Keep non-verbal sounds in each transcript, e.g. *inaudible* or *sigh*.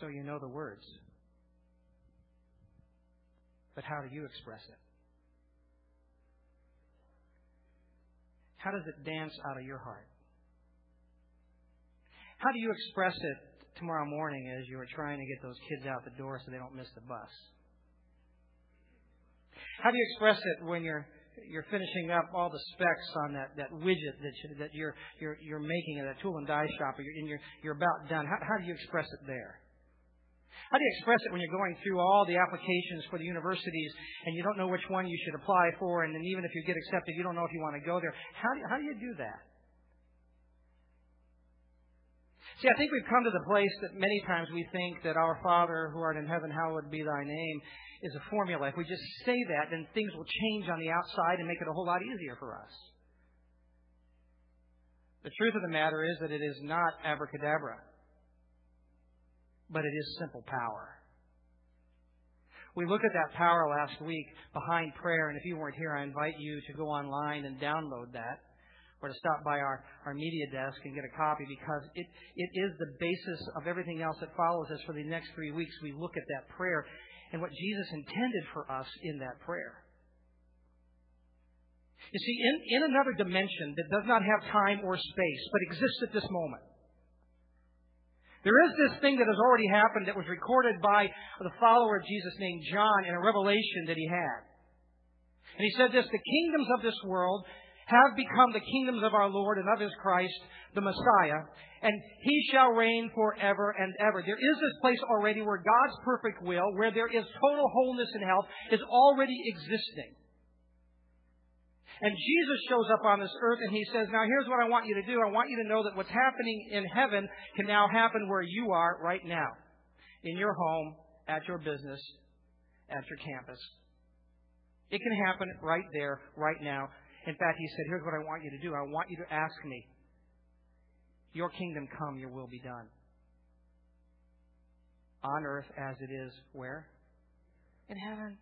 So you know the words. But how do you express it? How does it dance out of your heart? How do you express it tomorrow morning as you are trying to get those kids out the door so they don't miss the bus? How do you express it when you're you're finishing up all the specs on that, that widget that, you, that you're, you're, you're making at a tool and die shop and you're, you're about done? How, how do you express it there? How do you express it when you're going through all the applications for the universities and you don't know which one you should apply for, and then even if you get accepted, you don't know if you want to go there? How do how do, you do that? See, I think we've come to the place that many times we think that our Father who art in heaven, hallowed be thy name, is a formula. If we just say that, then things will change on the outside and make it a whole lot easier for us. The truth of the matter is that it is not abracadabra but it is simple power. We looked at that power last week behind prayer, and if you weren't here, I invite you to go online and download that or to stop by our, our media desk and get a copy because it, it is the basis of everything else that follows us for the next three weeks. We look at that prayer and what Jesus intended for us in that prayer. You see, in, in another dimension that does not have time or space, but exists at this moment, there is this thing that has already happened that was recorded by the follower of Jesus named John in a revelation that he had. And he said this, the kingdoms of this world have become the kingdoms of our Lord and of his Christ, the Messiah, and he shall reign forever and ever. There is this place already where God's perfect will, where there is total wholeness and health, is already existing. And Jesus shows up on this earth and he says, Now here's what I want you to do. I want you to know that what's happening in heaven can now happen where you are right now. In your home, at your business, at your campus. It can happen right there, right now. In fact, he said, Here's what I want you to do. I want you to ask me, Your kingdom come, your will be done. On earth as it is where? In heaven.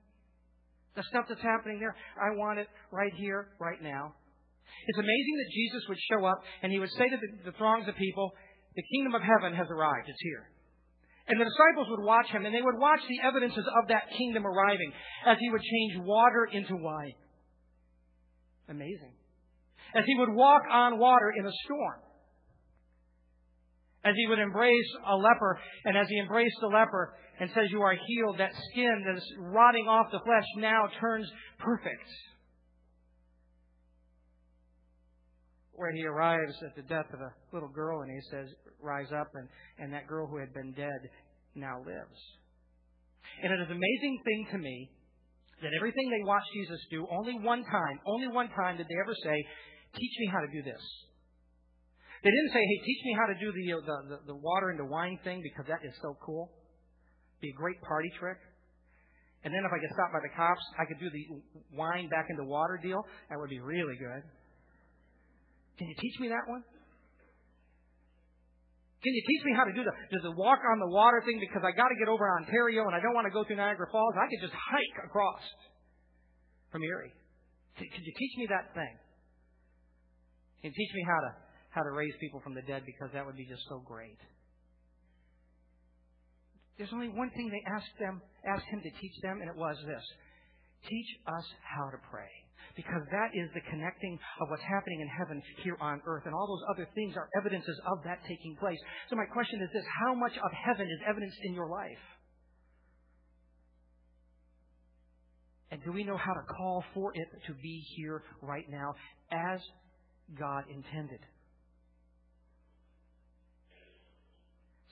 The stuff that's happening there, I want it right here, right now. It's amazing that Jesus would show up and he would say to the, the throngs of people, The kingdom of heaven has arrived. It's here. And the disciples would watch him, and they would watch the evidences of that kingdom arriving as he would change water into wine. Amazing. As he would walk on water in a storm. As he would embrace a leper, and as he embraced the leper, and says you are healed, that skin that is rotting off the flesh now turns perfect. Where he arrives at the death of a little girl and he says, Rise up, and, and that girl who had been dead now lives. And it is an amazing thing to me that everything they watched Jesus do, only one time, only one time did they ever say, Teach me how to do this. They didn't say, Hey, teach me how to do the, uh, the, the, the water into wine thing because that is so cool. Be a great party trick. And then if I get stopped by the cops, I could do the wine back into water deal. That would be really good. Can you teach me that one? Can you teach me how to do the, do the walk on the water thing because I got to get over Ontario and I don't want to go through Niagara Falls? I could just hike across from Erie. Could you teach me that thing? Can you teach me how to how to raise people from the dead because that would be just so great. There's only one thing they asked them, asked him to teach them, and it was this. Teach us how to pray. because that is the connecting of what's happening in heaven here on earth. And all those other things are evidences of that taking place. So my question is this how much of heaven is evidenced in your life? And do we know how to call for it to be here right now as God intended?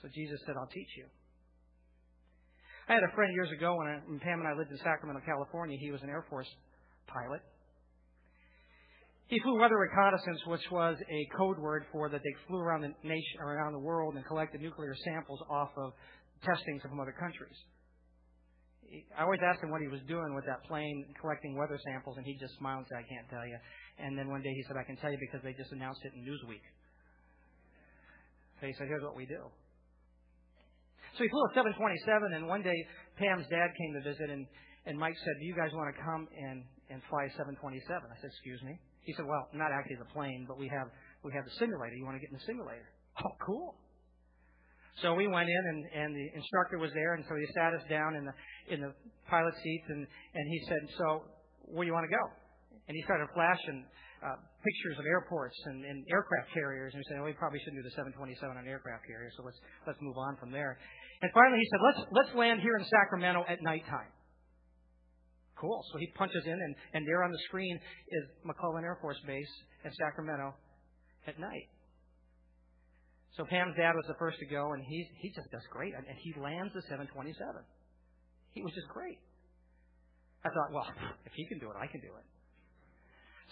So Jesus said, I'll teach you. I had a friend years ago when, I, when Pam and I lived in Sacramento, California. He was an Air Force pilot. He flew weather reconnaissance, which was a code word for that they flew around the nation, around the world, and collected nuclear samples off of testings from other countries. I always asked him what he was doing with that plane collecting weather samples, and he just smiled and said, "I can't tell you." And then one day he said, "I can tell you because they just announced it in Newsweek." So he said, "Here's what we do." So he flew a 727, and one day Pam's dad came to visit, and, and Mike said, Do you guys want to come and, and fly a 727? I said, Excuse me. He said, Well, not actually the plane, but we have we have the simulator. You want to get in the simulator? *laughs* Oh, cool. So we went in, and, and the instructor was there, and so he sat us down in the in the pilot seats, and and he said, "So where do you want to go?" And he started flashing uh, pictures of airports and, and aircraft carriers, and we said, "Well, we probably shouldn't do the 727 on aircraft carrier, so let's let's move on from there." And finally, he said, let's, let's land here in Sacramento at nighttime. Cool. So he punches in, and, and there on the screen is McClellan Air Force Base at Sacramento at night. So Pam's dad was the first to go, and he, he just does great. And he lands the 727. He was just great. I thought, well, *laughs* if he can do it, I can do it.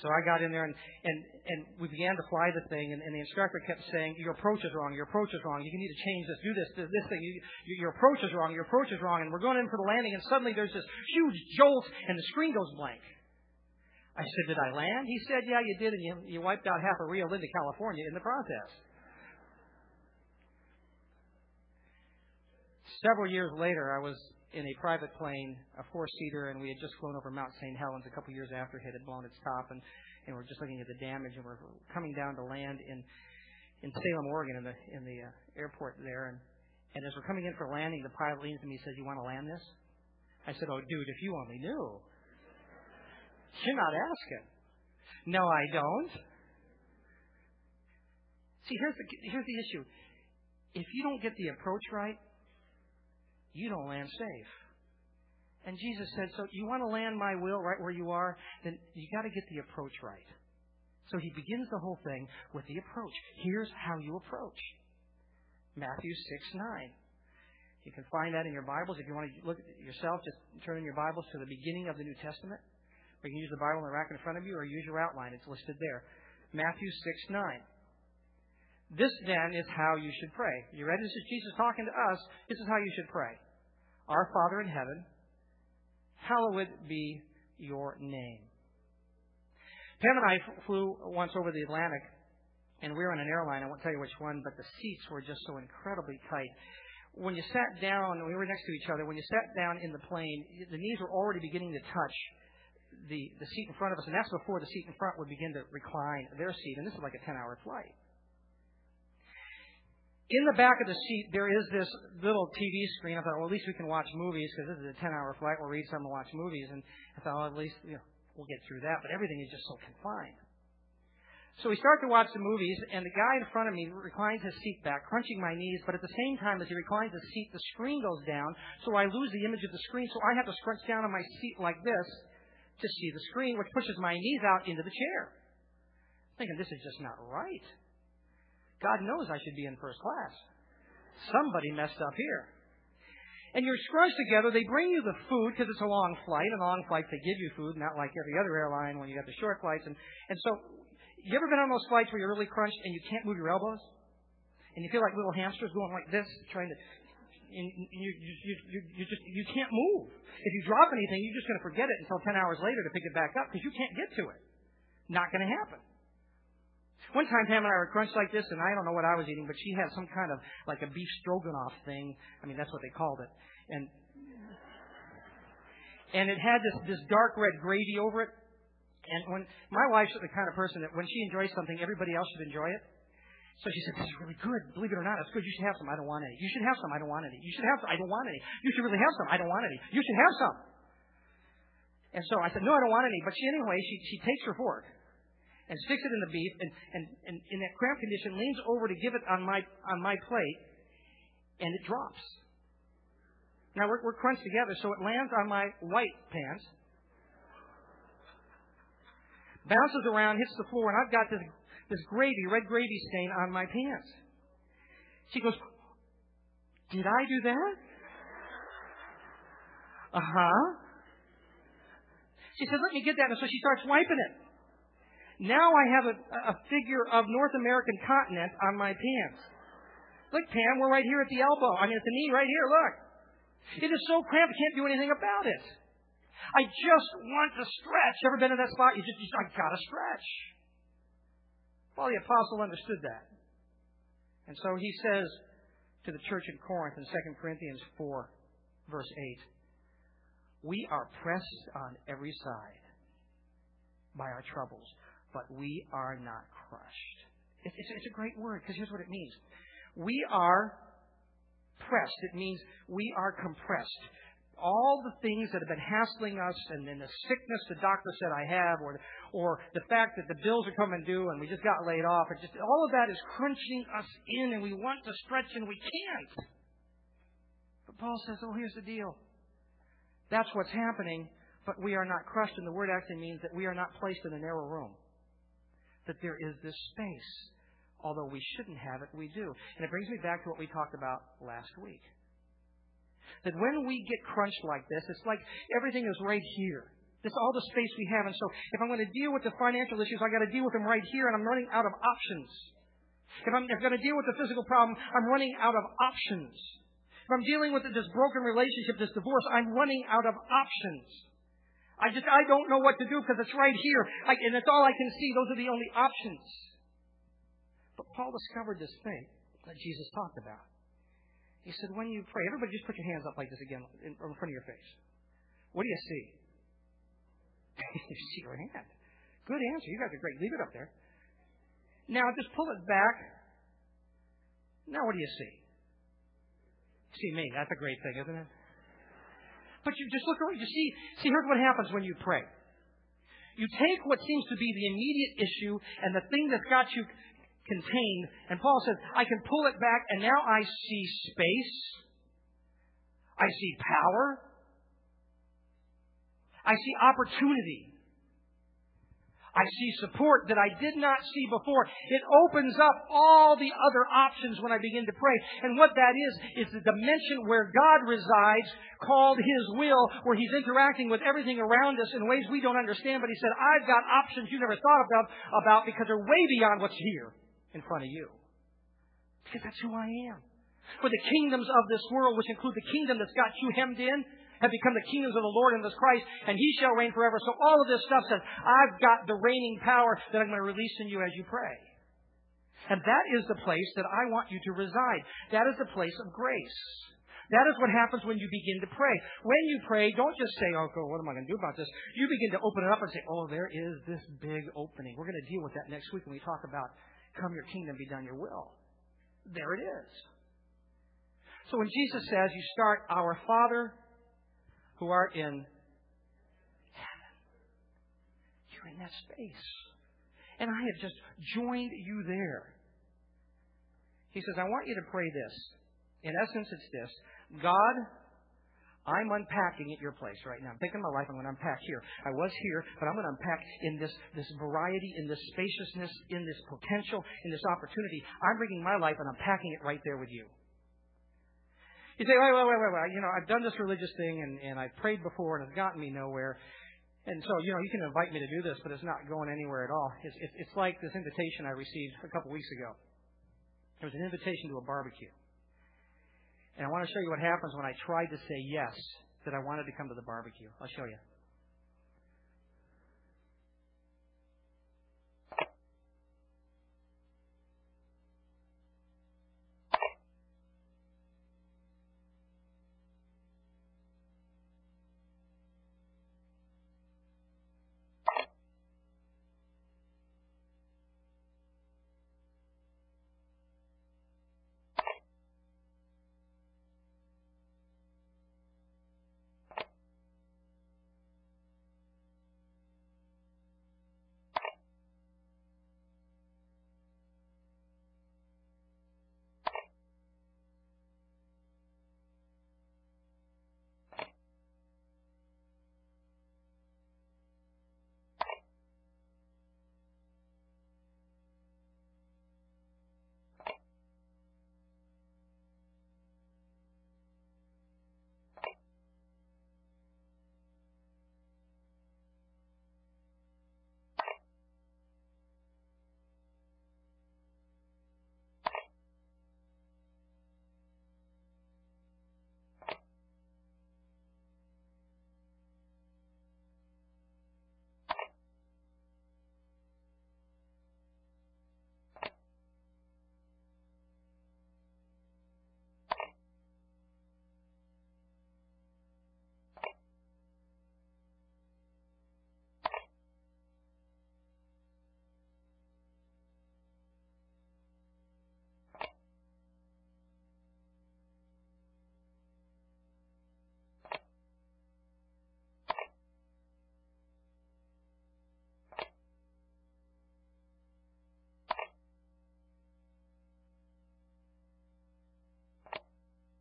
So I got in there and, and, and we began to fly the thing and, and the instructor kept saying, your approach is wrong, your approach is wrong, you need to change this, do this, this, this thing, you, your approach is wrong, your approach is wrong, and we're going in for the landing and suddenly there's this huge jolt and the screen goes blank. I said, did I land? He said, yeah, you did, and you, you wiped out half a Rio Linda, California in the process. Several years later, I was in a private plane, a four-seater, and we had just flown over Mount St. Helens a couple years after it had blown its top, and, and we're just looking at the damage, and we're coming down to land in in Salem, Oregon, in the in the uh, airport there, and and as we're coming in for landing, the pilot leans to me and says, "You want to land this?" I said, "Oh, dude, if you only knew." You're not asking. No, I don't. See, here's the here's the issue. If you don't get the approach right, you don't land safe. And Jesus said, So you want to land my will right where you are? Then you got to get the approach right. So he begins the whole thing with the approach. Here's how you approach Matthew 6 9. You can find that in your Bibles. If you want to look at yourself, just turn in your Bibles to the beginning of the New Testament. Or you can use the Bible in the rack in front of you or use your outline. It's listed there. Matthew 6 9. This then is how you should pray. You ready? This is Jesus talking to us. This is how you should pray. Our Father in heaven, hallowed be your name. Pam and I flew once over the Atlantic, and we were on an airline. I won't tell you which one, but the seats were just so incredibly tight. When you sat down, we were next to each other. When you sat down in the plane, the knees were already beginning to touch the, the seat in front of us, and that's before the seat in front would begin to recline their seat. And this is like a 10 hour flight in the back of the seat, there is this little TV screen. I thought, well, at least we can watch movies because this is a 10 hour flight. We'll read some and watch movies. And I thought, well, at least you know, we'll get through that. But everything is just so confined. So we start to watch the movies, and the guy in front of me reclines his seat back, crunching my knees, but at the same time as he reclines his seat, the screen goes down, so I lose the image of the screen, so I have to scrunch down on my seat like this to see the screen, which pushes my knees out into the chair. Thinking, this is just not right. God knows I should be in first class. Somebody messed up here. And you're scrunched together. They bring you the food because it's a long flight. And long flights, they give you food, not like every other airline when you got the short flights. And, and so, you ever been on those flights where you're really crunched and you can't move your elbows? And you feel like little hamsters going like this, trying to, and you, you, you, you just, you can't move. If you drop anything, you're just going to forget it until 10 hours later to pick it back up because you can't get to it. Not going to happen. One time, Pam and I were crunched like this, and I don't know what I was eating, but she had some kind of like a beef stroganoff thing. I mean, that's what they called it, and and it had this this dark red gravy over it. And when my wife's the kind of person that when she enjoys something, everybody else should enjoy it. So she said, "This is really good. Believe it or not, it's good. You should have some. I don't want any. You should have some. I don't want any. You should have some. I don't want any. You should really have some. I don't want any. You should have some." And so I said, no, I don't want any. But she, anyway, she, she takes her fork and sticks it in the beef and, and, and in that cramped condition leans over to give it on my, on my plate and it drops. Now we're, we're crunched together, so it lands on my white pants, bounces around, hits the floor, and I've got this, this gravy, red gravy stain on my pants. She goes, Did I do that? Uh huh. She says, Let me get that. And so she starts wiping it. Now I have a, a figure of North American continent on my pants. Look, Pam, we're right here at the elbow. I mean, at the knee right here. Look. It is so cramped, I can't do anything about it. I just want to stretch. Ever been in that spot? You just, just I gotta stretch. Well, the apostle understood that. And so he says to the church in Corinth in 2 Corinthians 4, verse 8, We are pressed on every side by our troubles, but we are not crushed. It's, it's, it's a great word because here's what it means. We are pressed. It means we are compressed. All the things that have been hassling us and then the sickness the doctor said I have or, or the fact that the bills are coming due and we just got laid off, or just, all of that is crunching us in and we want to stretch and we can't. But Paul says, oh, here's the deal. That's what's happening, but we are not crushed. And the word actually means that we are not placed in a narrow room. That there is this space although we shouldn't have it, we do. And it brings me back to what we talked about last week. That when we get crunched like this, it's like everything is right here. It's all the space we have. And so if I'm going to deal with the financial issues, I've got to deal with them right here, and I'm running out of options. If I'm, if I'm going to deal with the physical problem, I'm running out of options. If I'm dealing with this broken relationship, this divorce, I'm running out of options. I just, I don't know what to do because it's right here. I, and it's all I can see. Those are the only options. But Paul discovered this thing that Jesus talked about. He said, when you pray, everybody just put your hands up like this again in, in front of your face. What do you see? *laughs* you see your hand. Good answer. You guys are great. Leave it up there. Now just pull it back. Now what do you see? See me. That's a great thing, isn't it? But you just look around. You see, see, here's what happens when you pray. You take what seems to be the immediate issue and the thing that's got you contained. And Paul says, I can pull it back, and now I see space. I see power. I see opportunity. I see support that I did not see before. It opens up all the other options when I begin to pray. And what that is, is the dimension where God resides, called His will, where He's interacting with everything around us in ways we don't understand. But He said, I've got options you never thought about, about because they're way beyond what's here in front of you. Because that's who I am. For the kingdoms of this world, which include the kingdom that's got you hemmed in, have become the kingdoms of the Lord and this Christ, and he shall reign forever. So all of this stuff says, I've got the reigning power that I'm going to release in you as you pray. And that is the place that I want you to reside. That is the place of grace. That is what happens when you begin to pray. When you pray, don't just say, oh, what am I going to do about this? You begin to open it up and say, oh, there is this big opening. We're going to deal with that next week when we talk about Come your kingdom, be done your will. There it is. So when Jesus says, you start, Our Father who art in heaven, you're in that space. And I have just joined you there. He says, I want you to pray this. In essence, it's this God, I'm unpacking at your place right now. I'm taking my life, I'm going to unpack here. I was here, but I'm going to unpack in this, this variety, in this spaciousness, in this potential, in this opportunity. I'm bringing my life and I'm packing it right there with you. You say, wait, wait, wait, wait, wait. You know, I've done this religious thing and, and I've prayed before and it's gotten me nowhere. And so, you know, you can invite me to do this, but it's not going anywhere at all. It's, it's, it's like this invitation I received a couple weeks ago. It was an invitation to a barbecue. And I want to show you what happens when I tried to say yes, that I wanted to come to the barbecue. I'll show you.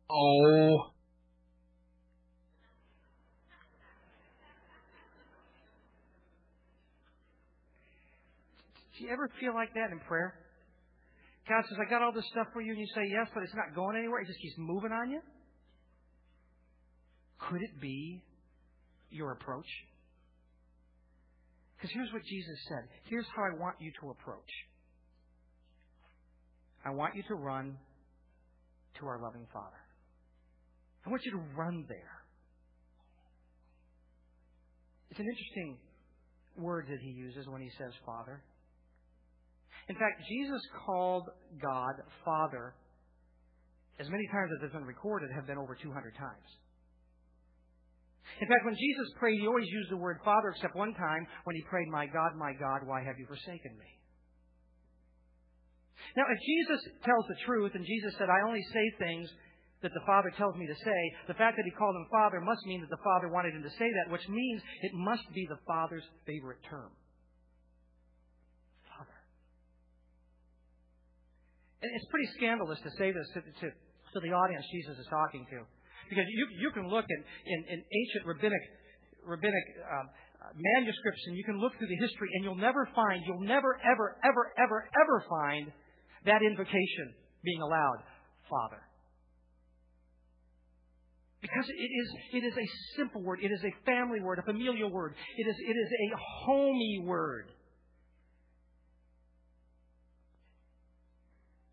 Oh. Do you ever feel like that in prayer? God says, I got all this stuff for you, and you say yes, but it's not going anywhere. It just keeps moving on you. Could it be your approach? Because here's what Jesus said. Here's how I want you to approach. I want you to run to our loving Father. I want you to run there. It's an interesting word that he uses when he says Father. In fact, Jesus called God Father as many times as has been recorded have been over 200 times. In fact, when Jesus prayed, he always used the word Father, except one time when he prayed, My God, my God, why have you forsaken me? Now, if Jesus tells the truth, and Jesus said, I only say things that the Father tells me to say, the fact that he called him Father must mean that the Father wanted him to say that, which means it must be the Father's favorite term. Father. And it's pretty scandalous to say this to, to, to the audience Jesus is talking to. Because you, you can look in, in, in ancient rabbinic, rabbinic um, manuscripts and you can look through the history and you'll never find, you'll never, ever, ever, ever, ever find that invocation being allowed, Father. Because it is, it is a simple word. It is a family word, a familial word. It is, it is a homey word.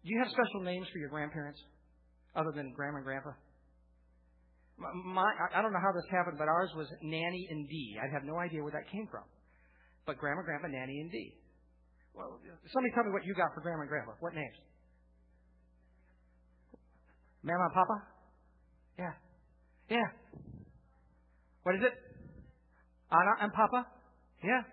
Do you have special names for your grandparents other than grandma and grandpa? My, I don't know how this happened, but ours was Nanny and Dee. I have no idea where that came from. But Grandma, Grandpa, Nanny, and Dee. Well, somebody tell me what you got for Grandma and Grandpa. What names? Mama and Papa? Yeah. Yeah. What is it? Anna and Papa? Yeah.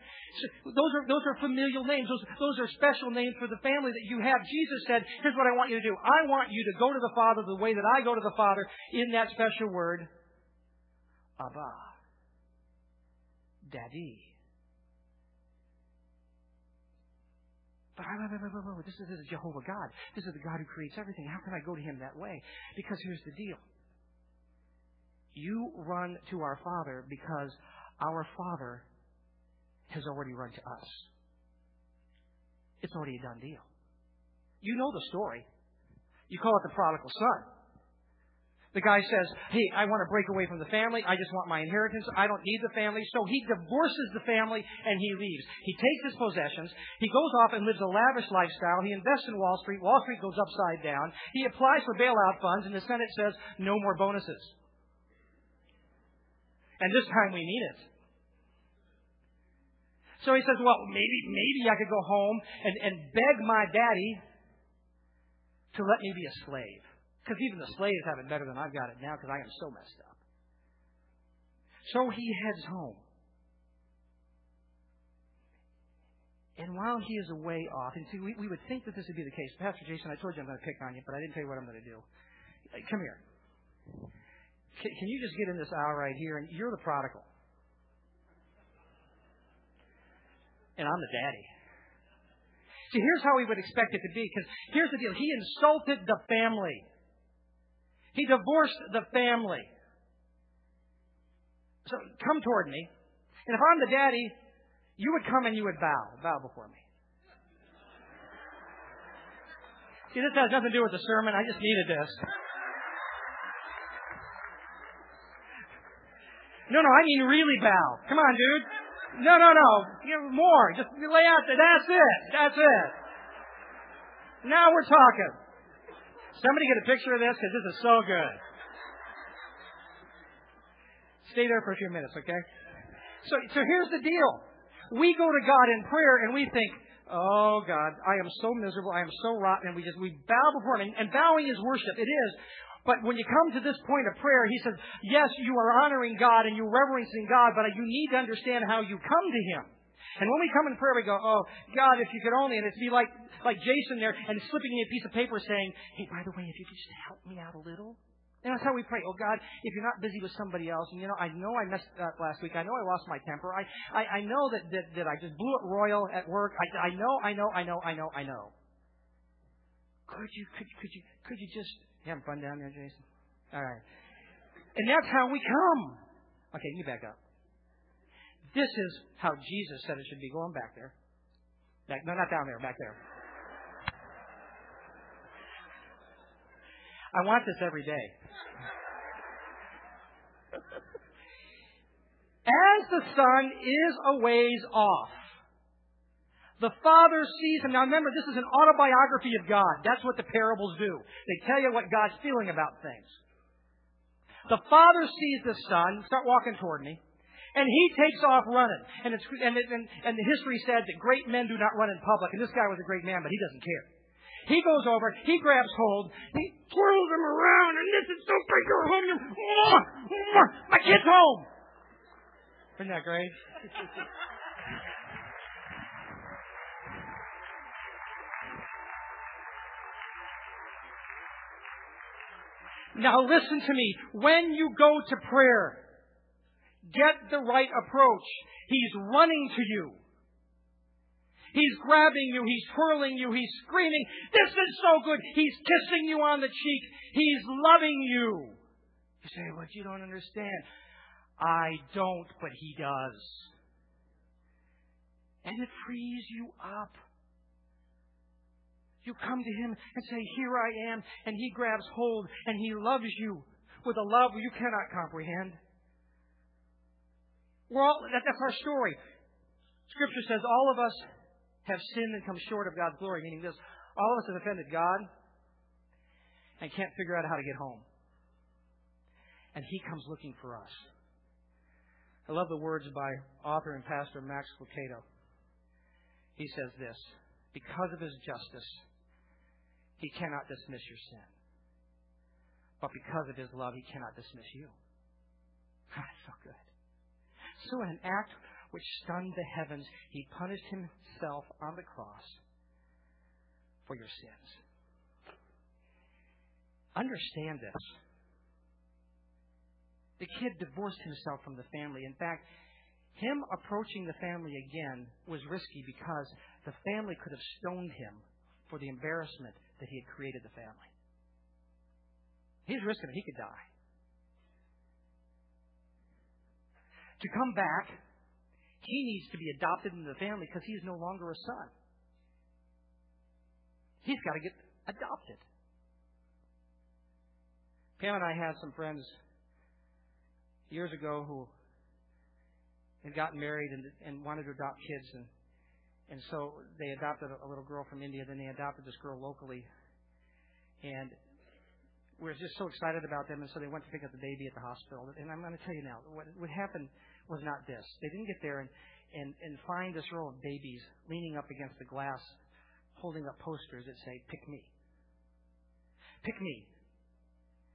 So those are those are familial names. Those those are special names for the family that you have. Jesus said, "Here's what I want you to do. I want you to go to the Father the way that I go to the Father in that special word, Abba, Daddy." But this is, this is Jehovah God. This is the God who creates everything. How can I go to Him that way? Because here's the deal. You run to our Father because our Father has already run to us. It's already a done deal. You know the story. You call it the prodigal son. The guy says, Hey, I want to break away from the family. I just want my inheritance. I don't need the family. So he divorces the family and he leaves. He takes his possessions. He goes off and lives a lavish lifestyle. He invests in Wall Street. Wall Street goes upside down. He applies for bailout funds and the Senate says, No more bonuses. And this time we need it. So he says, well, maybe, maybe I could go home and, and beg my daddy to let me be a slave. Because even the slaves have it better than I've got it now because I am so messed up. So he heads home. And while he is away off, and see, we, we would think that this would be the case. Pastor Jason, I told you I'm going to pick on you, but I didn't tell you what I'm going to do. Come here. Can, you just get in this aisle right here? And you're the prodigal. and I'm the daddy. See, here's how we would expect it to be, because here's the deal. He insulted the family. He divorced the family. So come toward me. And if I'm the daddy, you would come and you would bow. Bow before me. See, this has nothing to do with the sermon. I just needed this. No, no, I mean really bow. Come on, dude. No, no, no. Give more. Just lay out there. That's it. That's it. Now we're talking. Somebody get a picture of this because this is so good. Stay there for a few minutes, okay? So, so here's the deal. We go to God in prayer and we think, Oh God, I am so miserable. I am so rotten. And we just, we bow before Him. And, and bowing is worship. It is. But when you come to this point of prayer, he says, yes, you are honoring God and you're reverencing God, but you need to understand how you come to Him. And when we come in prayer, we go, oh, God, if you could only, and it'd be like, like Jason there, and slipping me a piece of paper saying, hey, by the way, if you could just help me out a little. And that's how we pray. Oh God, if you're not busy with somebody else, and you know, I know I messed up last week. I know I lost my temper. I, I, I know that, that, that I just blew it royal at work. I, I know, I know, I know, I know, I know. Could you, could, you could you, could you just having fun down there, Jason? All right. And that's how we come. Okay, you back up. This is how Jesus said it should be. Going back there. Back, no, not down there, back there. I want this every day. *laughs* As the sun is a ways off, the Father sees him. Now remember, this is an autobiography of God. That's what the parables do. They tell you what God's feeling about things. The Father sees the Son, start walking toward me, and he takes off running. And, it's, and, and, and the history said that great men do not run in public, and this guy was a great man, but he doesn't care. He goes over, he grabs hold, he twirls him around, and this is so great, you're home, my kid's home. Isn't that great? *laughs* Now listen to me. When you go to prayer, get the right approach. He's running to you. He's grabbing you. He's twirling you. He's screaming, This is so good. He's kissing you on the cheek. He's loving you. You say, But you don't understand. I don't, but He does. And it frees you up. You come to Him and say, Here I am. And He grabs hold and He loves you with a love you cannot comprehend. Well, that, that's our story. Scripture says all of us have sinned and come short of God's glory, meaning this all of us have offended God and can't figure out how to get home. And He comes looking for us. I love the words by author and pastor Max Lucado. He says this Because of His justice, He cannot dismiss your sin. But because of His love, He cannot dismiss you. That's so good. So, in an act which stunned the heavens, he punished himself on the cross for your sins. Understand this. The kid divorced himself from the family. In fact, him approaching the family again was risky because the family could have stoned him for the embarrassment that he had created the family. He's risking it. He could die. To come back he needs to be adopted into the family because he is no longer a son. He's got to get adopted. Pam and I had some friends years ago who had gotten married and, and wanted to adopt kids, and and so they adopted a, little girl from India. Then they adopted this girl locally, and we were just so excited about them. And so they went to pick up the baby at the hospital. And I'm going to tell you now, what what happened was not this. They didn't get there and, and, and find this row of babies leaning up against the glass, holding up posters that say, Pick me. Pick me.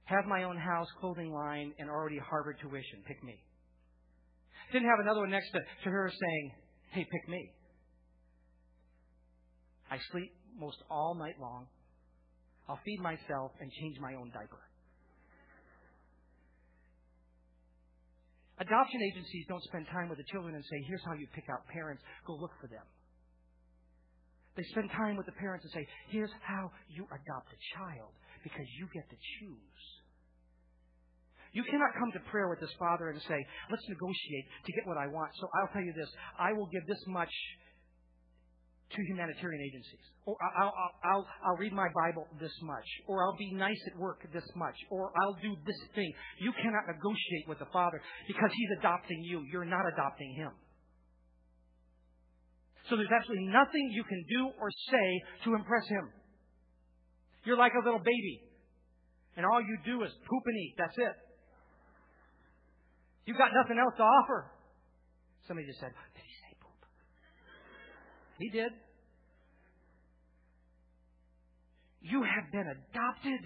Have my own house, clothing line, and already Harvard tuition. Pick me. Didn't have another one next to, to her saying, Hey, pick me. I sleep most all night long. I'll feed myself and change my own diaper. Adoption agencies don't spend time with the children and say, here's how you pick out parents, go look for them. They spend time with the parents and say, here's how you adopt a child because you get to choose. You cannot come to prayer with this father and say, let's negotiate to get what I want. So I'll tell you this, I will give this much to humanitarian agencies. Or I'll, I'll, I'll, I'll read my Bible this much. Or I'll be nice at work this much. Or I'll do this thing. You cannot negotiate with the Father because He's adopting you. You're not adopting Him. So there's absolutely nothing you can do or say to impress Him. You're like a little baby. And all you do is poop and eat. That's it. You've got nothing else to offer. Somebody just said, Did he say poop? he did. You have been adopted.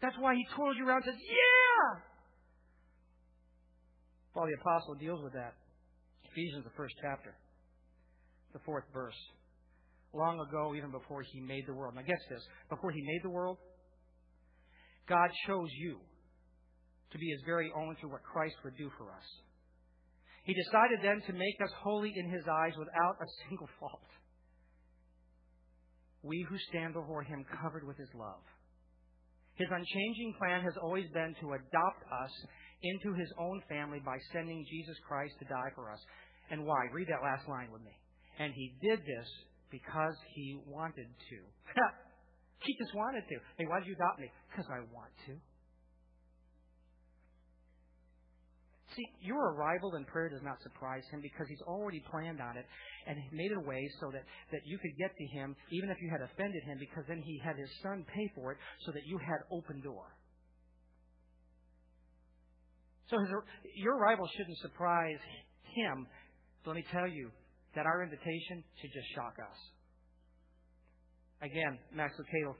That's why he twirls you around and says, Yeah! Paul the Apostle deals with that. Ephesians, the first chapter, the fourth verse. Long ago, even before he made the world. Now, guess this. Before he made the world, God chose you to be his very own through what Christ would do for us. He decided then to make us holy in His eyes without a single *laughs* fault. We who stand before Him covered with His love. His unchanging plan has always been to adopt us into His own family by sending Jesus Christ to die for us. And why? Read that last line with me. And He did this because He wanted to. *laughs* he just wanted to. Hey, why did you adopt me? Because I want to. See, your arrival in prayer does not surprise him because he's already planned on it and made it a way so that, that you could get to him even if you had offended him because then he had his son pay for it so that you had open door. So his, your arrival shouldn't surprise him. But let me tell you that our invitation should just shock us. Again, Max Lucado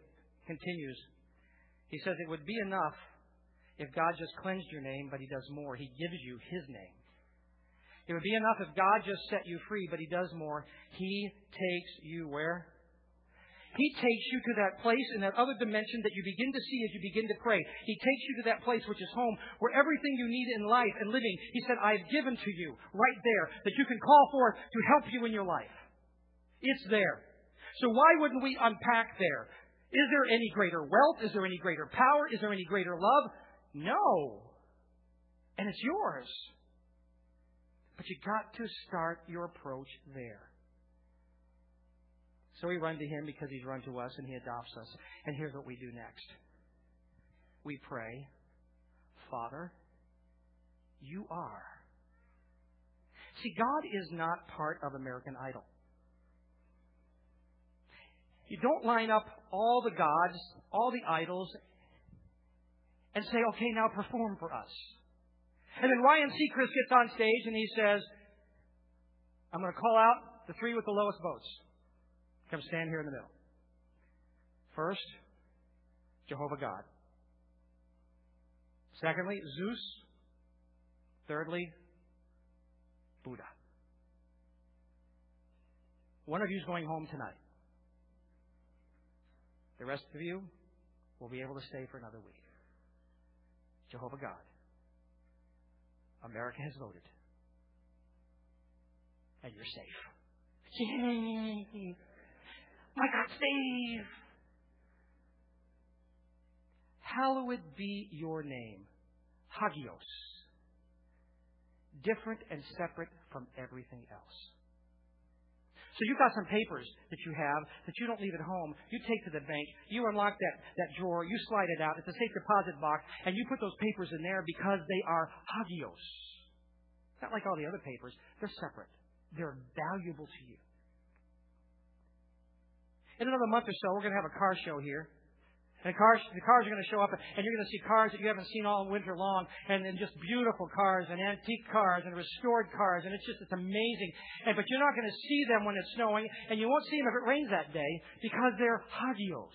continues. He says it would be enough if God just cleansed your name, but He does more. He gives you His name. It would be enough if God just set you free, but He does more. He takes you where? He takes you to that place in that other dimension that you begin to see as you begin to pray. He takes you to that place which is home, where everything you need in life and living, He said, I've given to you right there that you can call for to help you in your life. It's there. So why wouldn't we unpack there? Is there any greater wealth? Is there any greater power? Is there any greater love? No. And it's yours. But you got to start your approach there. So we run to him because he's run to us and he adopts us. And here's what we do next. We pray, Father, you are. See, God is not part of American Idol. You don't line up all the gods, all the idols, and say, okay, now perform for us. And then Ryan Seacrest gets on stage and he says, I'm going to call out the three with the lowest votes. Come stand here in the middle. First, Jehovah God. Secondly, Zeus. Thirdly, Buddha. One of you is going home tonight. The rest of you will be able to stay for another week. Jehovah God. America has voted. And you're safe. Yay! My God, save! Hallowed be your name. Hagios. Different and separate from everything else. So you've got some papers that you have that you don't leave at home. You take to the bank. You unlock that, that drawer. You slide it out. It's a safe deposit box. And you put those papers in there because they are hagios. Not like all the other papers. They're separate. They're valuable to you. In another month or so, we're going to have a car show here. And cars, the cars are going to show up, and you're going to see cars that you haven't seen all winter long, and, and just beautiful cars, and antique cars, and restored cars, and it's just, it's amazing. And, but you're not going to see them when it's snowing, and you won't see them if it rains that day, because they're hagios.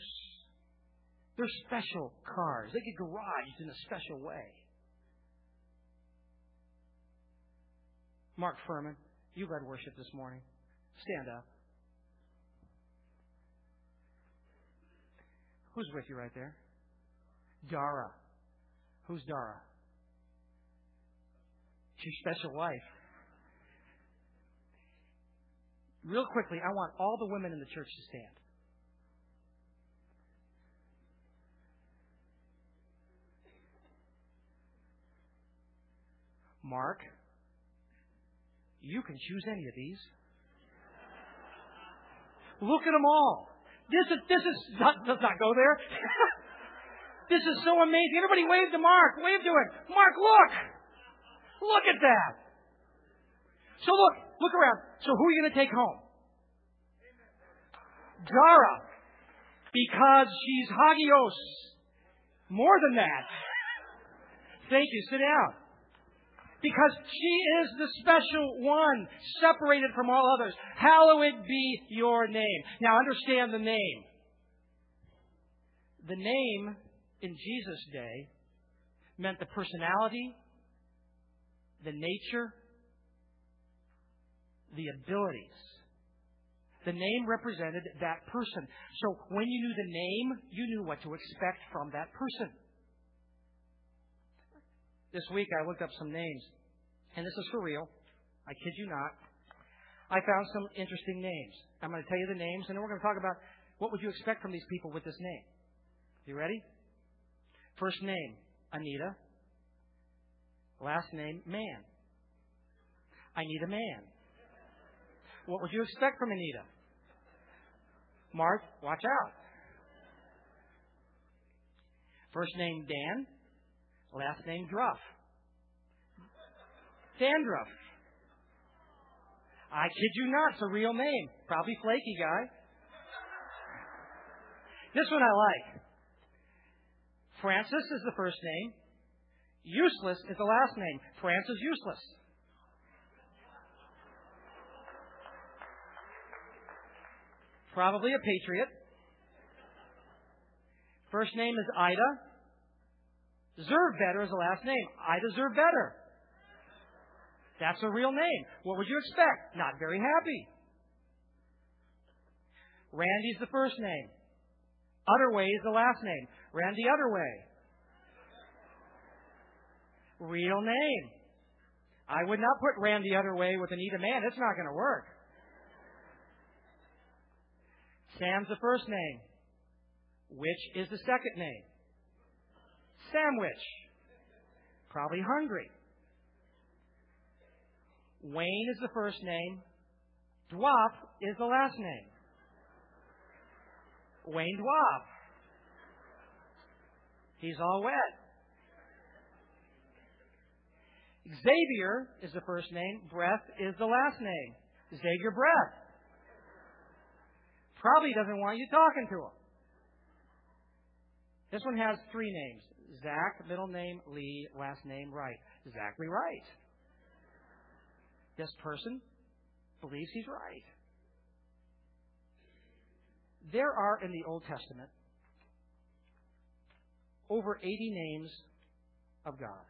They're special cars. They get garaged in a special way. Mark Furman, you led worship this morning. Stand up. Who's with you right there? Dara. Who's Dara? She's special wife. Real quickly, I want all the women in the church to stand. Mark, you can choose any of these. Look at them all. This is, this is, not, does not go there. *laughs* this is so amazing. Everybody wave to Mark. Wave to him. Mark, look. Look at that. So look, look around. So who are you going to take home? Dara. Because she's Hagios. More than that. Thank you. Sit down. Because she is the special one, separated from all others. Hallowed be your name. Now understand the name. The name in Jesus' day meant the personality, the nature, the abilities. The name represented that person. So when you knew the name, you knew what to expect from that person. This week I looked up some names, and this is for real. I kid you not. I found some interesting names. I'm going to tell you the names, and then we're going to talk about what would you expect from these people with this name. You ready? First name, Anita. Last name, man. I need a man. What would you expect from Anita? Mark, watch out. First name Dan, last name Druff. Dandruff. I kid you not, it's a real name. Probably flaky guy. This one I like. Francis is the first name. Useless is the last name. Francis useless. Probably a patriot. First name is Ida. Zerbetter is the last name. I deserve better. That's a real name. What would you expect? Not very happy. Randy's the first name. Otherway is the last name. Randy Otherway. Real name. I would not put Randy Otherway with Anita Man. It's not going to work. Sam's the first name. Which is the second name? Sandwich. Probably hungry. Wayne is the first name. Dwop is the last name. Wayne Dwop. He's all wet. Xavier is the first name. Breath is the last name. Xavier Breath. Probably doesn't want you talking to him. This one has three names. Zach, middle name Lee, last name Wright. Zachary Wright. This person believes he's right. There are in the Old Testament over 80 names of God.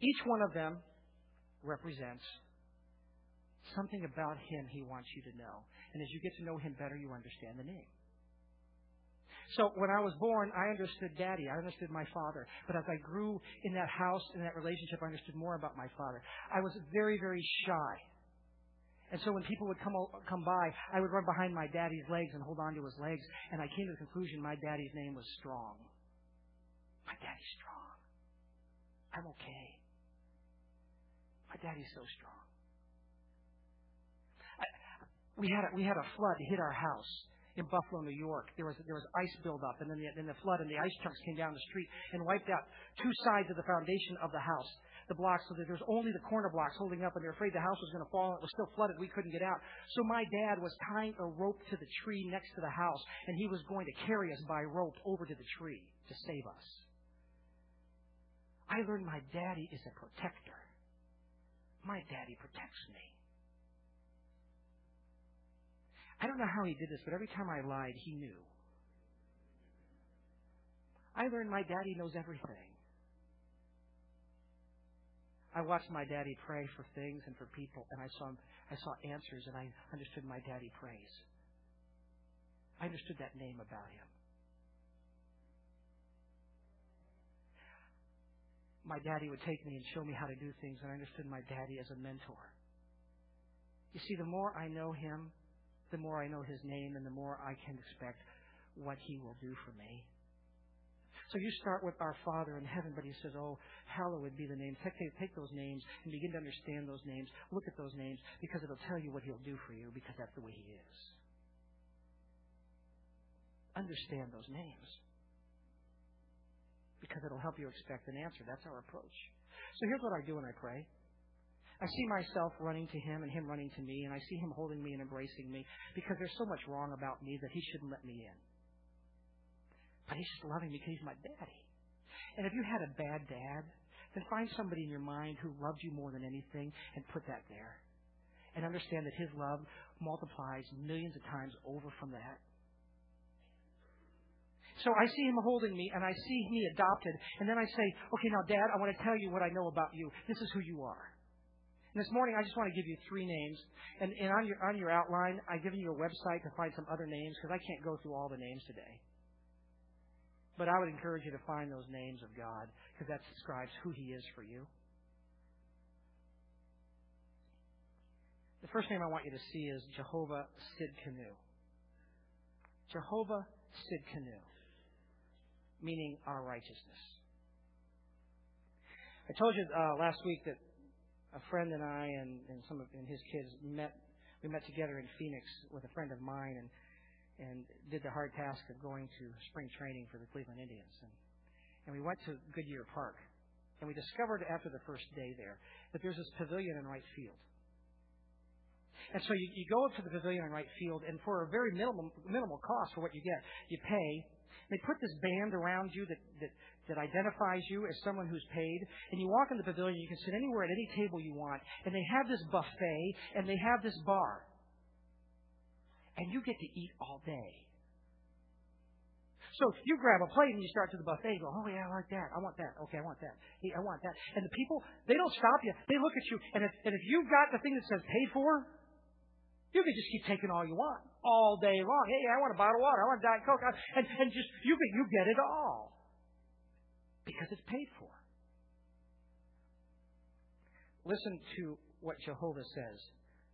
Each one of them represents something about Him He wants you to know. And as you get to know Him better, you understand the name. So when I was born, I understood daddy. I understood my father. But as I grew in that house, in that relationship, I understood more about my father. I was very, very shy. And so when people would come come by, I would run behind my daddy's legs and hold on to his legs. And I came to the conclusion my daddy's name was Strong. My daddy's strong. I'm okay. My daddy's so strong. I, we had a, we had a flood hit our house in Buffalo, New York. There was there was ice buildup, and then the, then the flood and the ice chunks came down the street and wiped out two sides of the foundation of the house, the blocks, so that there was only the corner blocks holding up, and they were afraid the house was going to fall. It was still flooded; we couldn't get out. So my dad was tying a rope to the tree next to the house, and he was going to carry us by rope over to the tree to save us. I learned my daddy is a protector. My daddy protects me. I don't know how he did this, but every time I lied, he knew. I learned my daddy knows everything. I watched my daddy pray for things and for people, and I saw I saw answers, and I understood my daddy prays. I understood that name about him. My daddy would take me and show me how to do things, and I understood my daddy as a mentor. You see, the more I know him, the more I know his name and the more I can expect what he will do for me. So you start with our Father in heaven, but he says, Oh, hallowed be the name. Take, take, those names and begin to understand those names. Look at those names because it'll tell you what he'll do for you because that's the way he is. Understand those names because it'll help you expect an answer. That's our approach. So here's what I do when I pray. I see myself running to him and him running to me, and I see him holding me and embracing me because there's so much wrong about me that he shouldn't let me in. But he's just loving me because he's my daddy. And if you had a bad dad, then find somebody in your mind who loved you more than anything and put that there. And understand that his love multiplies millions of times over from that. So I see him holding me and I see me adopted. And then I say, okay, now, Dad, I want to tell you what I know about you. This is who you are. And this morning, I just want to give you three names. And, and on, your, on your outline, I've given you a website to find some other names because I can't go through all the names today. But I would encourage you to find those names of God because that describes who He is for you. The first name I want you to see is Jehovah Sidkenu. Jehovah Sidkenu. meaning our righteousness. I told you uh, last week that a friend and I and, and some of and his kids met. We met together in Phoenix with a friend of mine and and did the hard task of going to spring training for the Cleveland Indians. And, and we went to Goodyear Park. And we discovered after the first day there that there's this pavilion in right field. And so you, you go up to the pavilion in right field, and for a very minimal, minimal cost for what you get, you pay. They put this band around you that, that, that identifies you as someone who's paid. And you walk in the pavilion, you can sit anywhere at any table you want. And they have this buffet, and they have this bar. And you get to eat all day. So you grab a plate and you start to the buffet and go, oh yeah, I like that. I want that. Okay, I want that. Hey, I want that. And the people, they don't stop you. They look at you. And if, and if you've got the thing that says paid for, you can just keep taking all you want all day long. Hey, I want a bottle of water. I want Diet Coke. And, and just, you get, you get it all. Because it's paid for. Listen to what Jehovah says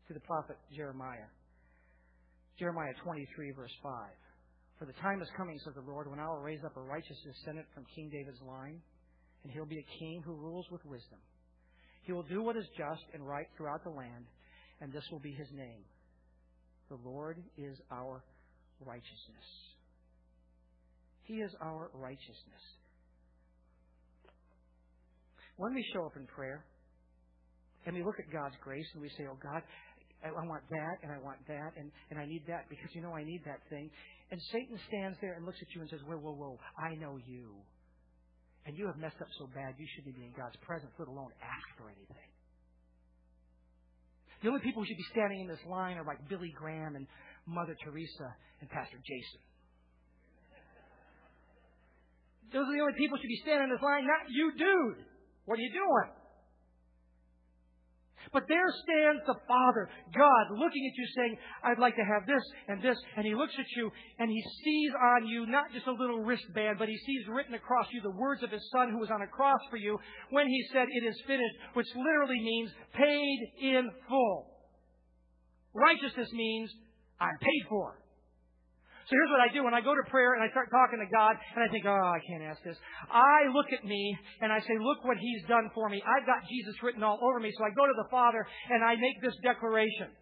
to the prophet Jeremiah. Jeremiah 23, verse 5. For the time is coming, says the Lord, when I will raise up a righteous descendant from King David's line, and he'll be a king who rules with wisdom. He will do what is just and right throughout the land, and this will be his name the Lord is our righteousness. He is our righteousness. When we show up in prayer and we look at God's grace and we say, Oh God, I want that and I want that and, and I need that because you know I need that thing. And Satan stands there and looks at you and says, Whoa, whoa, whoa, I know you. And you have messed up so bad you shouldn't be in God's presence, let alone ask for anything. The only people who should be standing in this line are like Billy Graham and Mother Teresa and Pastor Jason. Those are the only people who should be standing in this line, not you, dude. What are you doing? But there stands the Father, God, looking at you saying, I'd like to have this and this. And He looks at you and He sees on you not just a little wristband, but He sees written across you the words of His Son who was on a cross for you when He said, It is finished, which literally means paid in full. Righteousness means I'm paid for. So here's what I do when I go to prayer and I start talking to God and I think, oh, I can't ask this. I look at me and I say, look what He's done for me. I've got Jesus written all over me. So I go to the Father and I make this declaration.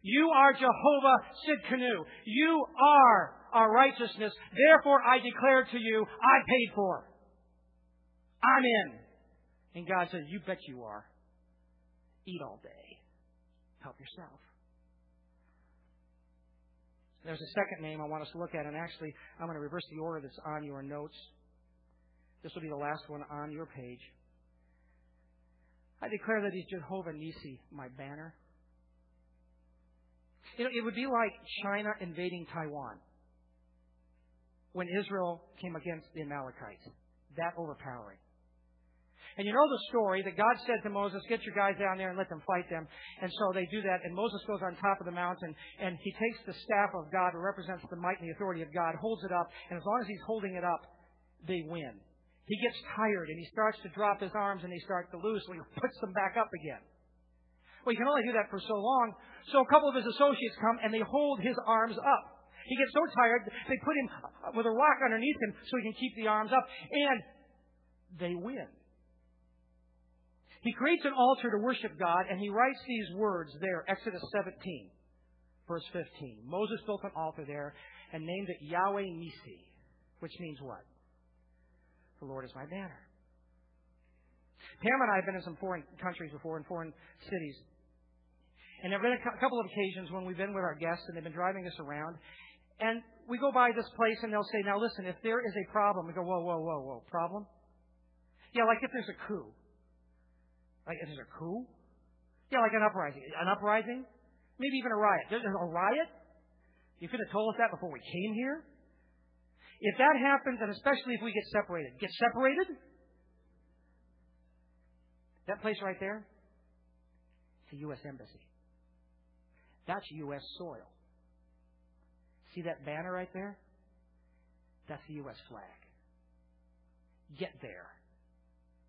You are Jehovah Tsidkenu. You are our righteousness. Therefore I declare to you, I paid for. I'm in. And God says, you bet you are. Eat all day. Help yourself. There's a second name I want us to look at, and actually, I'm going to reverse the order that's on your notes. This will be the last one on your page. I declare that he's Jehovah Nisi, my banner. You know, it would be like China invading Taiwan when Israel came against the Amalekites. That overpowering. And you know the story that God said to Moses, Get your guys down there and let them fight them. And so they do that, and Moses goes on top of the mountain, and he takes the staff of God, who represents the might and the authority of God, holds it up, and as long as he's holding it up, they win. He gets tired, and he starts to drop his arms, and he starts to lose, so he puts them back up again. Well, you can only do that for so long. So a couple of his associates come, and they hold his arms up. He gets so tired, they put him with a rock underneath him so he can keep the arms up, and they win. He creates an altar to worship God, and he writes these words there, Exodus 17, verse 15. Moses built an altar there and named it Yahweh Nisi, which means what? The Lord is my banner. Pam and I have been in some foreign countries before, in foreign cities. And there have been a couple of occasions when we've been with our guests and they've been driving us around. And we go by this place and they'll say, now listen, if there is a problem, we go, whoa, whoa, whoa, whoa, problem? Yeah, like if there's a coup. Like, is there a coup? Yeah, like an uprising. An uprising? Maybe even a riot. There's a riot? You could have told us that before we came here. If that happens, and especially if we get separated, get separated? That place right there, it's a U.S. embassy. That's U.S. soil. See that banner right there? That's the U.S. flag. Get there.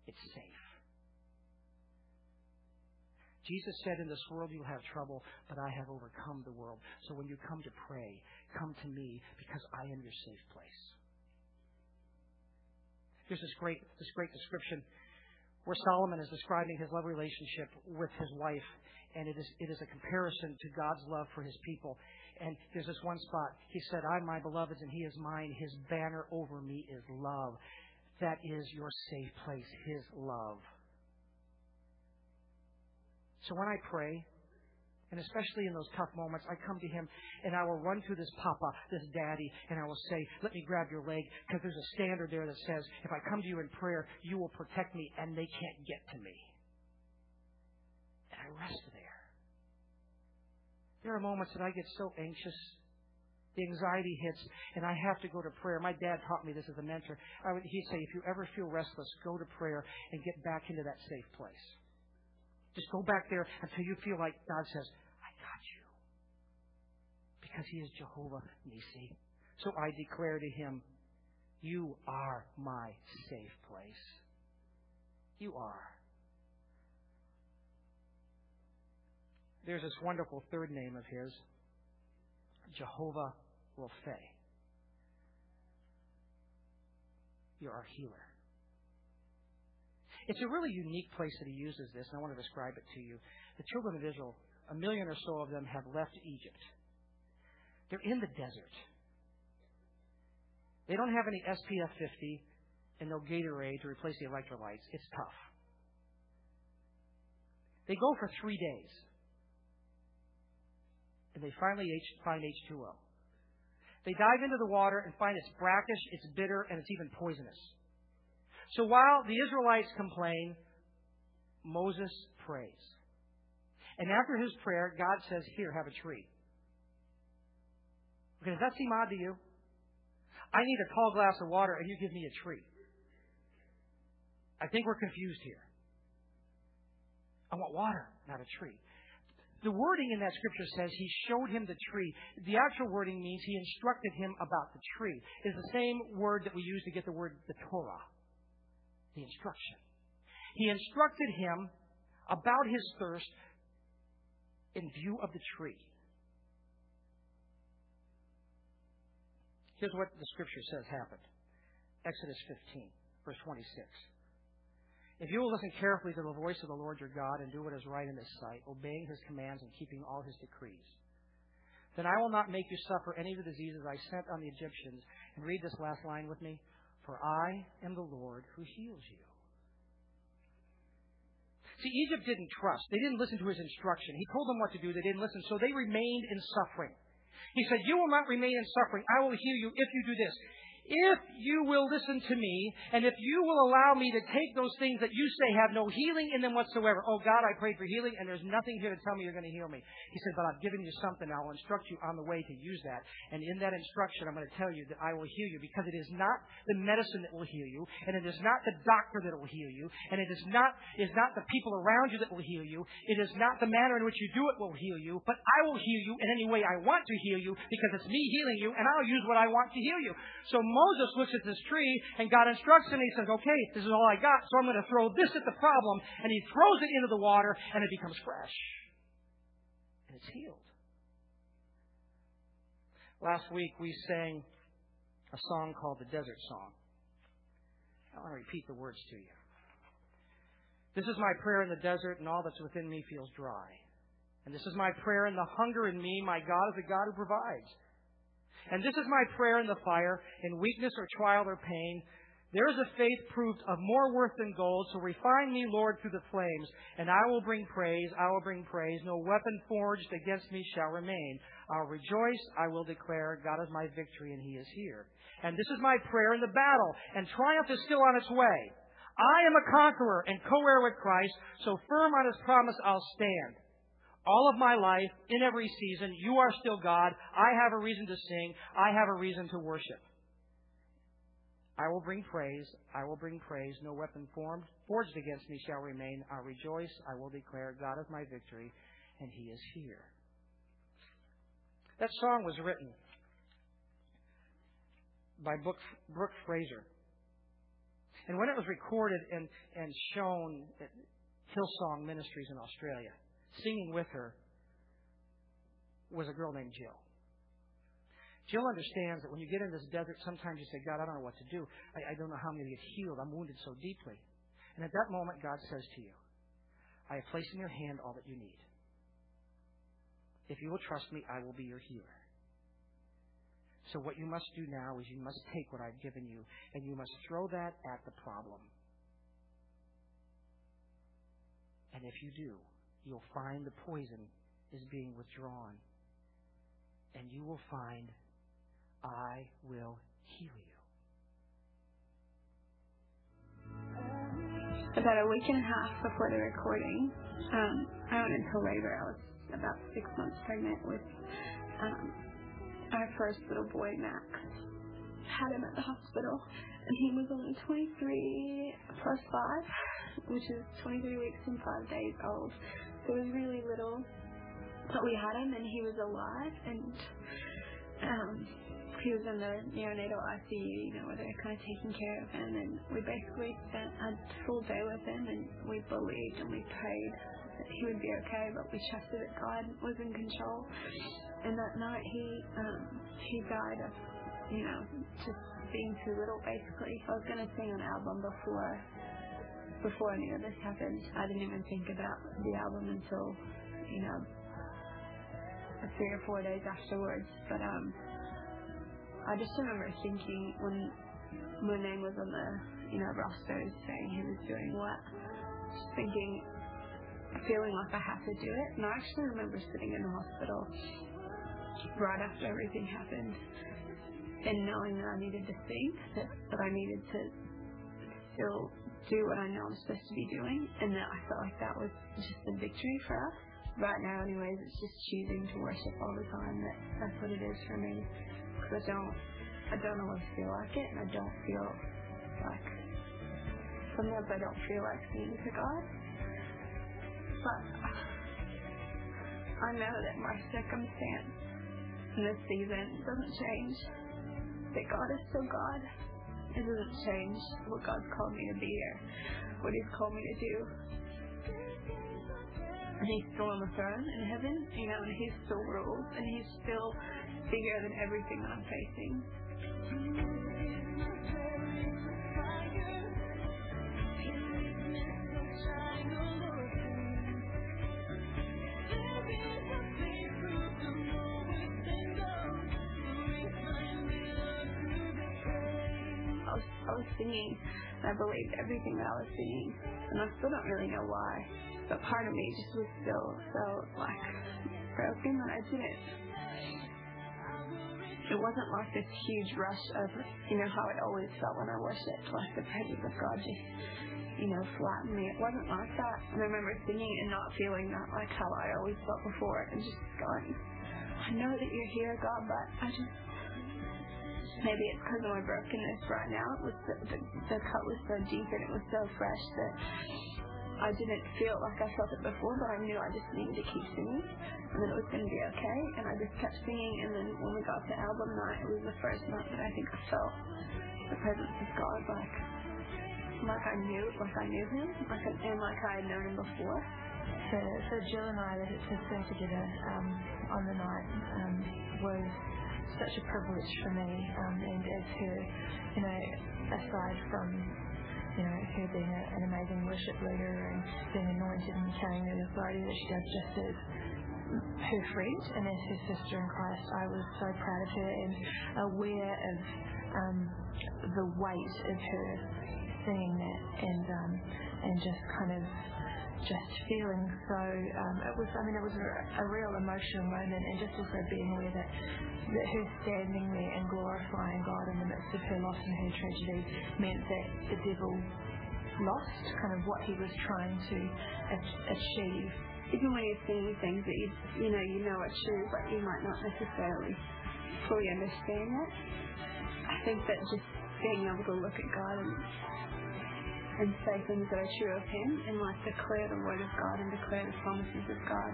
It's safe. Jesus said, In this world you'll have trouble, but I have overcome the world. So when you come to pray, come to me because I am your safe place. There's this great, this great description where Solomon is describing his love relationship with his wife, and it is, it is a comparison to God's love for his people. And there's this one spot. He said, I'm my beloved's and he is mine. His banner over me is love. That is your safe place, his love. So when I pray, and especially in those tough moments, I come to him and I will run to this papa, this daddy, and I will say, Let me grab your leg, because there's a standard there that says, If I come to you in prayer, you will protect me, and they can't get to me. And I rest there. There are moments that I get so anxious. The anxiety hits, and I have to go to prayer. My dad taught me this as a mentor. I would, he'd say, if you ever feel restless, go to prayer and get back into that safe place. Just go back there until you feel like God says, I got you. Because He is Jehovah Nisi. So I declare to Him, You are my safe place. You are. There's this wonderful third name of His, Jehovah Rapha. You're our healer. It's a really unique place that he uses this, and I want to describe it to you. The children of Israel, a million or so of them, have left Egypt. They're in the desert. They don't have any SPF 50 and no Gatorade to replace the electrolytes. It's tough. They go for three days. And they finally find H2O. They dive into the water and find it's brackish, it's bitter, and it's even poisonous. So while the Israelites complain, Moses prays. And after his prayer, God says, Here, have a tree. Okay, does that seem odd to you? I need a tall glass of water and you give me a tree. I think we're confused here. I want water, not a tree. The wording in that scripture says he showed him the tree. The actual wording means he instructed him about the tree. It's the same word that we use to get the word the Torah the instruction. He instructed him about his thirst in view of the tree. Here's what the scripture says happened Exodus 15, verse 26. If you will listen carefully to the voice of the Lord your God and do what is right in his sight, obeying his commands and keeping all his decrees, then I will not make you suffer any of the diseases I sent on the Egyptians. And read this last line with me. For I am the Lord who heals you. See, Egypt didn't trust. They didn't listen to his instruction. He told them what to do. They didn't listen, so they remained in suffering. He said, You will not remain in suffering. I will heal you if you do this if you will listen to me, and if you will allow me to take those things that you say have no healing in them whatsoever. Oh God, I prayed for healing, and there's nothing here to tell me you're going to heal me. He said, but I've given you something. I will instruct you on the way to use that. And in that instruction, I'm going to tell you that I will heal you because it is not the medicine that will heal you, and it is not the doctor that will heal you, and it is not, is not the people around you that will heal you. It is not the manner in which you do it will heal you, but I will heal you in any way I want to heal you because it's me healing you, and I'll use what I want to heal you. So Moses looks at this tree and God instructs him. He says, okay, this is all I got, so I'm going to throw this at the problem. And he throws it into the water and it becomes fresh. And it's healed. Last week we sang a song called the Desert Song. I want to repeat the words to you. This is my prayer in the desert, and all that's within me feels dry. And this is my prayer in the hunger in me. My God is a God who provides. And this is my prayer in the fire, in weakness or trial or pain. There is a faith proved of more worth than gold, so refine me, Lord, through the flames, and I will bring praise, I will bring praise. No weapon forged against me shall remain. I'll rejoice, I will declare, God is my victory, and He is here. And this is my prayer in the battle, and triumph is still on its way. I am a conqueror and co-heir with Christ, so firm on His promise I'll stand all of my life, in every season, you are still God. I have a reason to sing. I have a reason to worship. I will bring praise. I will bring praise. No weapon formed, forged against me shall remain. I rejoice. I will declare God is my victory, and He is here. That song was written by Brooke Fraser. And when it was recorded and, and shown at Hillsong Ministries in Australia, singing with her was a girl named Jill. Jill understands that when you get in this desert, sometimes you say, God, I don't know what to do. I, I don't know how I'm going to get healed. I'm wounded so deeply. And at that moment, God says to you, I have placed in your hand all that you need. If you will trust me, I will be your healer. So what you must do now is you must take what I've given you and you must throw that at the problem. And if you do, you'll find the poison is being withdrawn. And you will find I will heal you. About a week and a half before the recording, um, I went into labor. I was about six months pregnant with um, our first little boy, Max. Had him at the hospital, and he was only 23 plus 5, which is 23 weeks and 5 days old. Was really little. But we had him, and he was alive, and um, he was in the neonatal ICU, you know, where they're kind of taking care of him, and we basically spent a full day with him, and we believed and we prayed that he would be okay, but we trusted that God was in control. And that night he um, he died of, you know, just being too little, basically. I was gonna sing an album before before any of this happened. I didn't even think about the album until, you know, three or four days afterwards. But um I just remember thinking when my name was on the, you know, roster saying he was doing what, just thinking, feeling like I had to do it. And I actually remember sitting in the hospital right after everything happened and knowing that I needed to sing, that, that I needed to still do what I know I'm supposed to be doing, and that I felt like that was just a victory for us. Right now, anyways, it's just choosing to worship all the time. That that's what it is for me because I don't, I don't always feel like it, and I don't feel like sometimes I don't feel like singing to God. But I know that my circumstance in this season doesn't change. That God is still God. It doesn't change what God's called me to be or what He's called me to do. And He's still on the throne in heaven, you know, and He still rules, and He's still bigger than everything that I'm facing. I was, I was singing, and I believed everything that I was singing, and I still don't really know why, but part of me just was still so like broken that I didn't it wasn't like this huge rush of, you know, how it always felt when I worshipped, like the presence of God just, you know, flattened me. It wasn't like that. And I remember singing and not feeling that like how I always felt before and just going, I know that you're here, God, but I just, maybe it's because of my brokenness right now. It was the, the, the cut was so deep and it was so fresh that I didn't feel like I felt it before, but I knew I just needed to keep singing and that it was going to be okay. And I just kept singing. And then when we got to album night, it was the first night that I think I felt the presence of God, like like I knew, like I knew Him, like and like I had known Him before. So, so Jill and I to sing together um, on the night um, was such a privilege for me, um, and as her, you know, aside from you know, her being a, an amazing worship leader and being anointed and carrying the authority that she does just as her friend and as her sister in Christ, I was so proud of her and aware of um, the weight of her singing that and um, and just kind of just feeling so um, it was I mean it was a, a real emotional moment and just also being aware that that her standing there and glorifying God in the midst of her loss and her tragedy meant that the devil lost kind of what he was trying to achieve even when you're seeing things that you you know you know are true, but you might not necessarily fully understand it. I think that just being able to look at God and and say things that are true of Him and like declare the word of God and declare the promises of God,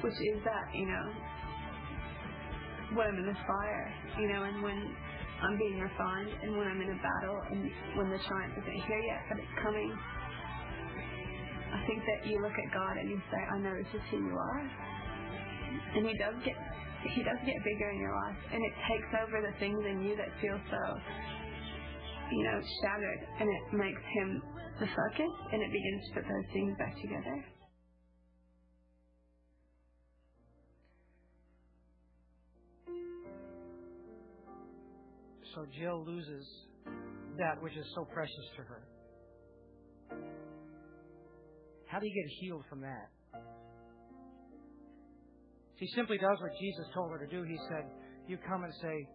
which is that you know when I'm in the fire, you know, and when I'm being refined, and when I'm in a battle, and when the triumph isn't here yet, but it's coming. I think that you look at God and you say, I know this is who you are. and He does get He does get bigger in your life, and it takes over the things in you that feel so, you know, shattered, and it makes Him the focus, and it begins to put those things back together. So Jill loses that which is so precious to her. How do you get healed from that? She simply does what Jesus told her to do. He said, You come and say,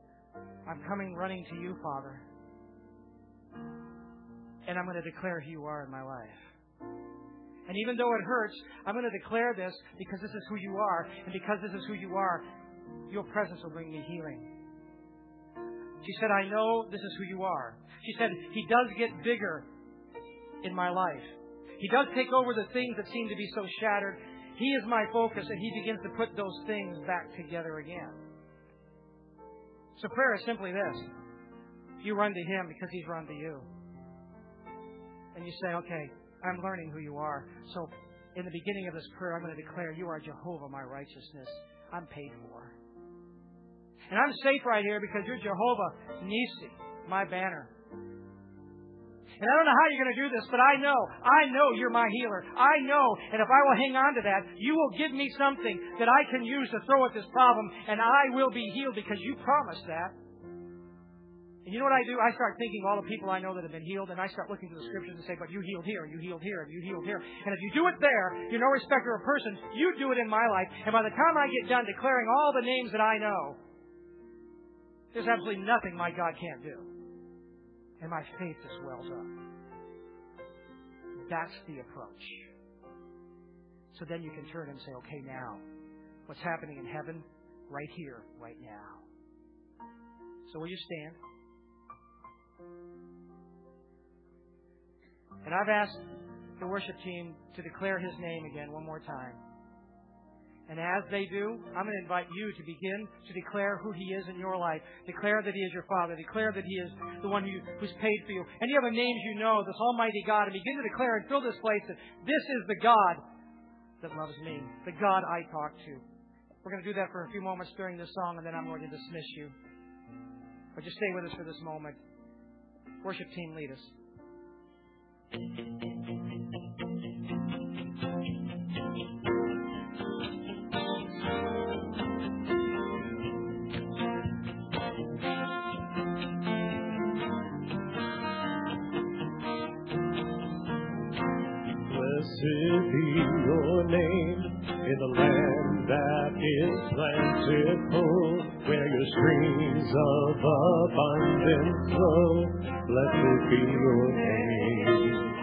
I'm coming running to you, Father. And I'm going to declare who you are in my life. And even though it hurts, I'm going to declare this because this is who you are. And because this is who you are, your presence will bring me healing. She said, I know this is who you are. She said, He does get bigger in my life. He does take over the things that seem to be so shattered. He is my focus, and He begins to put those things back together again. So prayer is simply this. You run to Him because He's run to you. And you say, okay, I'm learning who you are. So in the beginning of this prayer, I'm going to declare, you are Jehovah, my righteousness. I'm paid for. And I'm safe right here because you're Jehovah Nisi, my banner. And I don't know how you're going to do this, but I know, I know you're my healer. I know, and if I will hang on to that, you will give me something that I can use to throw at this problem, and I will be healed because you promised that. And you know what I do? I start thinking all the people I know that have been healed, and I start looking to the scriptures and say, but you healed here, and you healed here, and you healed here. And if you do it there, you're no respecter of persons. You do it in my life. And by the time I get done declaring all the names that I know, there's absolutely nothing my God can't do. And my faith just wells up. That's the approach. So then you can turn and say, okay, now, what's happening in heaven? Right here, right now. So will you stand? And I've asked the worship team to declare his name again one more time. And as they do, I'm going to invite you to begin to declare who He is in your life. Declare that He is your Father. Declare that He is the one who, who's paid for you. and Any other names you know, this Almighty God, and begin to declare and fill this place that this is the God that loves me, the God I talk to. We're going to do that for a few moments during this song, and then I'm going to dismiss you. But just stay with us for this moment. Worship team, lead us. Blessed be your name in the land that is plentiful, where your streams of abundance flow. Blessed be your name.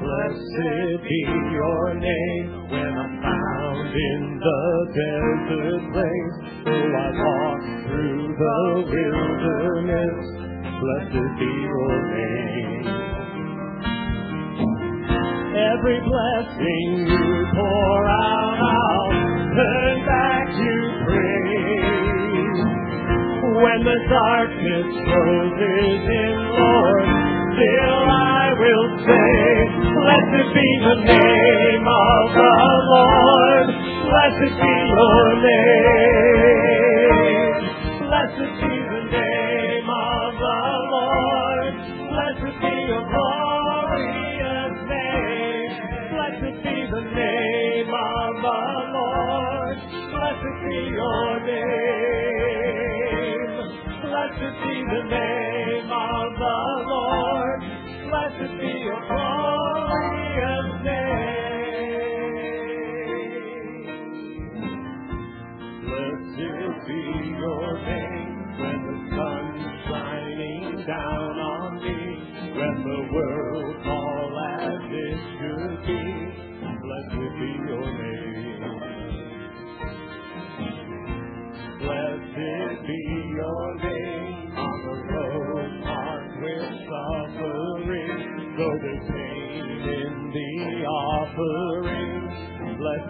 Blessed be your name when I'm found in the desert place. Though I walk through the wilderness, blessed be your name. Every blessing you pour out, I'll turn back When the darkness closes in, Lord, still I will say, Blessed be the name of the Lord. Blessed be your name.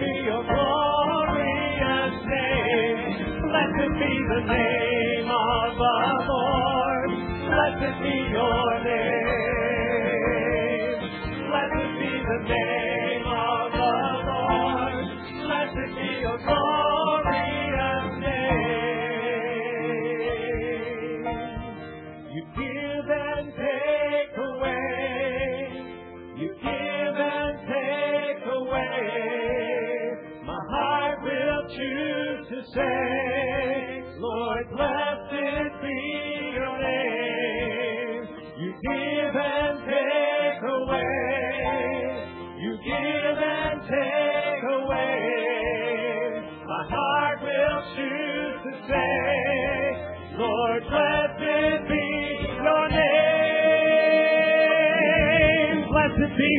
Be your glorious name. Blessed be the name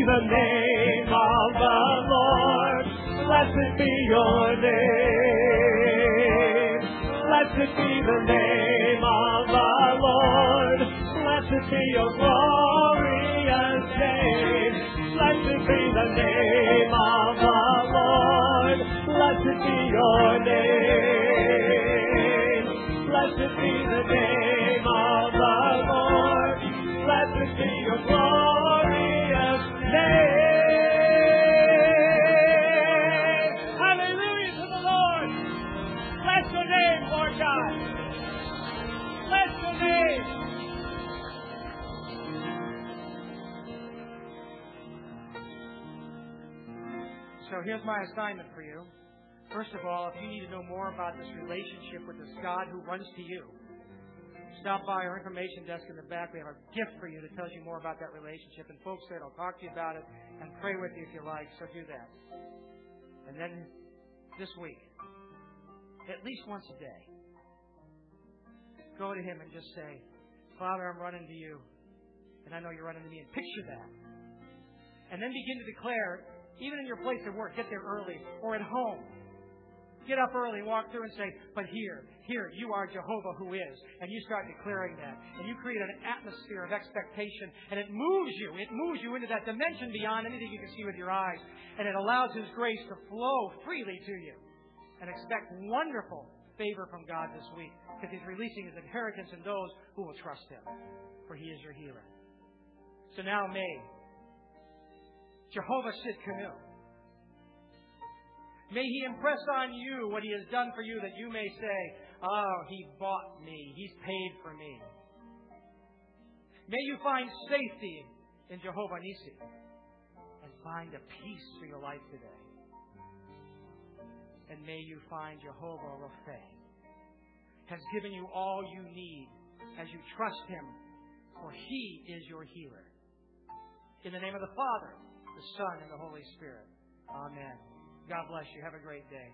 the name of the Lord. Blessed be your name. Blessed be the name of the Lord. Blessed be your glorious name. Blessed be the name of the Lord. Blessed be your name. Blessed be the name of the Lord. Blessed be your glorious So here's my assignment for you. First of all, if you need to know more about this relationship with this God who runs to you, stop by our information desk in the back. We have a gift for you that tells you more about that relationship. And folks there will talk to you about it and pray with you if you like. So do that. And then this week, at least once a day, go to Him and just say, Father, I'm running to you. And I know you're running to me. And picture that. And then begin to declare, even in your place of work, get there early or at home. Get up early walk through and say, But here, here, you are Jehovah who is. And you start declaring that. And you create an atmosphere of expectation. And it moves you. It moves you into that dimension beyond anything you can see with your eyes. And it allows His grace to flow freely to you. And expect wonderful favor from God this week. Because He's releasing His inheritance in those who will trust Him. For He is your healer. So now may Jehovah Sidkenu. May He impress on you what He has done for you that you may say, Oh, He bought me. He's paid for me. May you find safety in Jehovah Nisi and find a peace for your life today. And may you find Jehovah Rapha has given you all you need as you trust Him, for He is your healer. In the name of the Father, the Son, and the Holy Spirit. Amen. God bless you. Have a great day.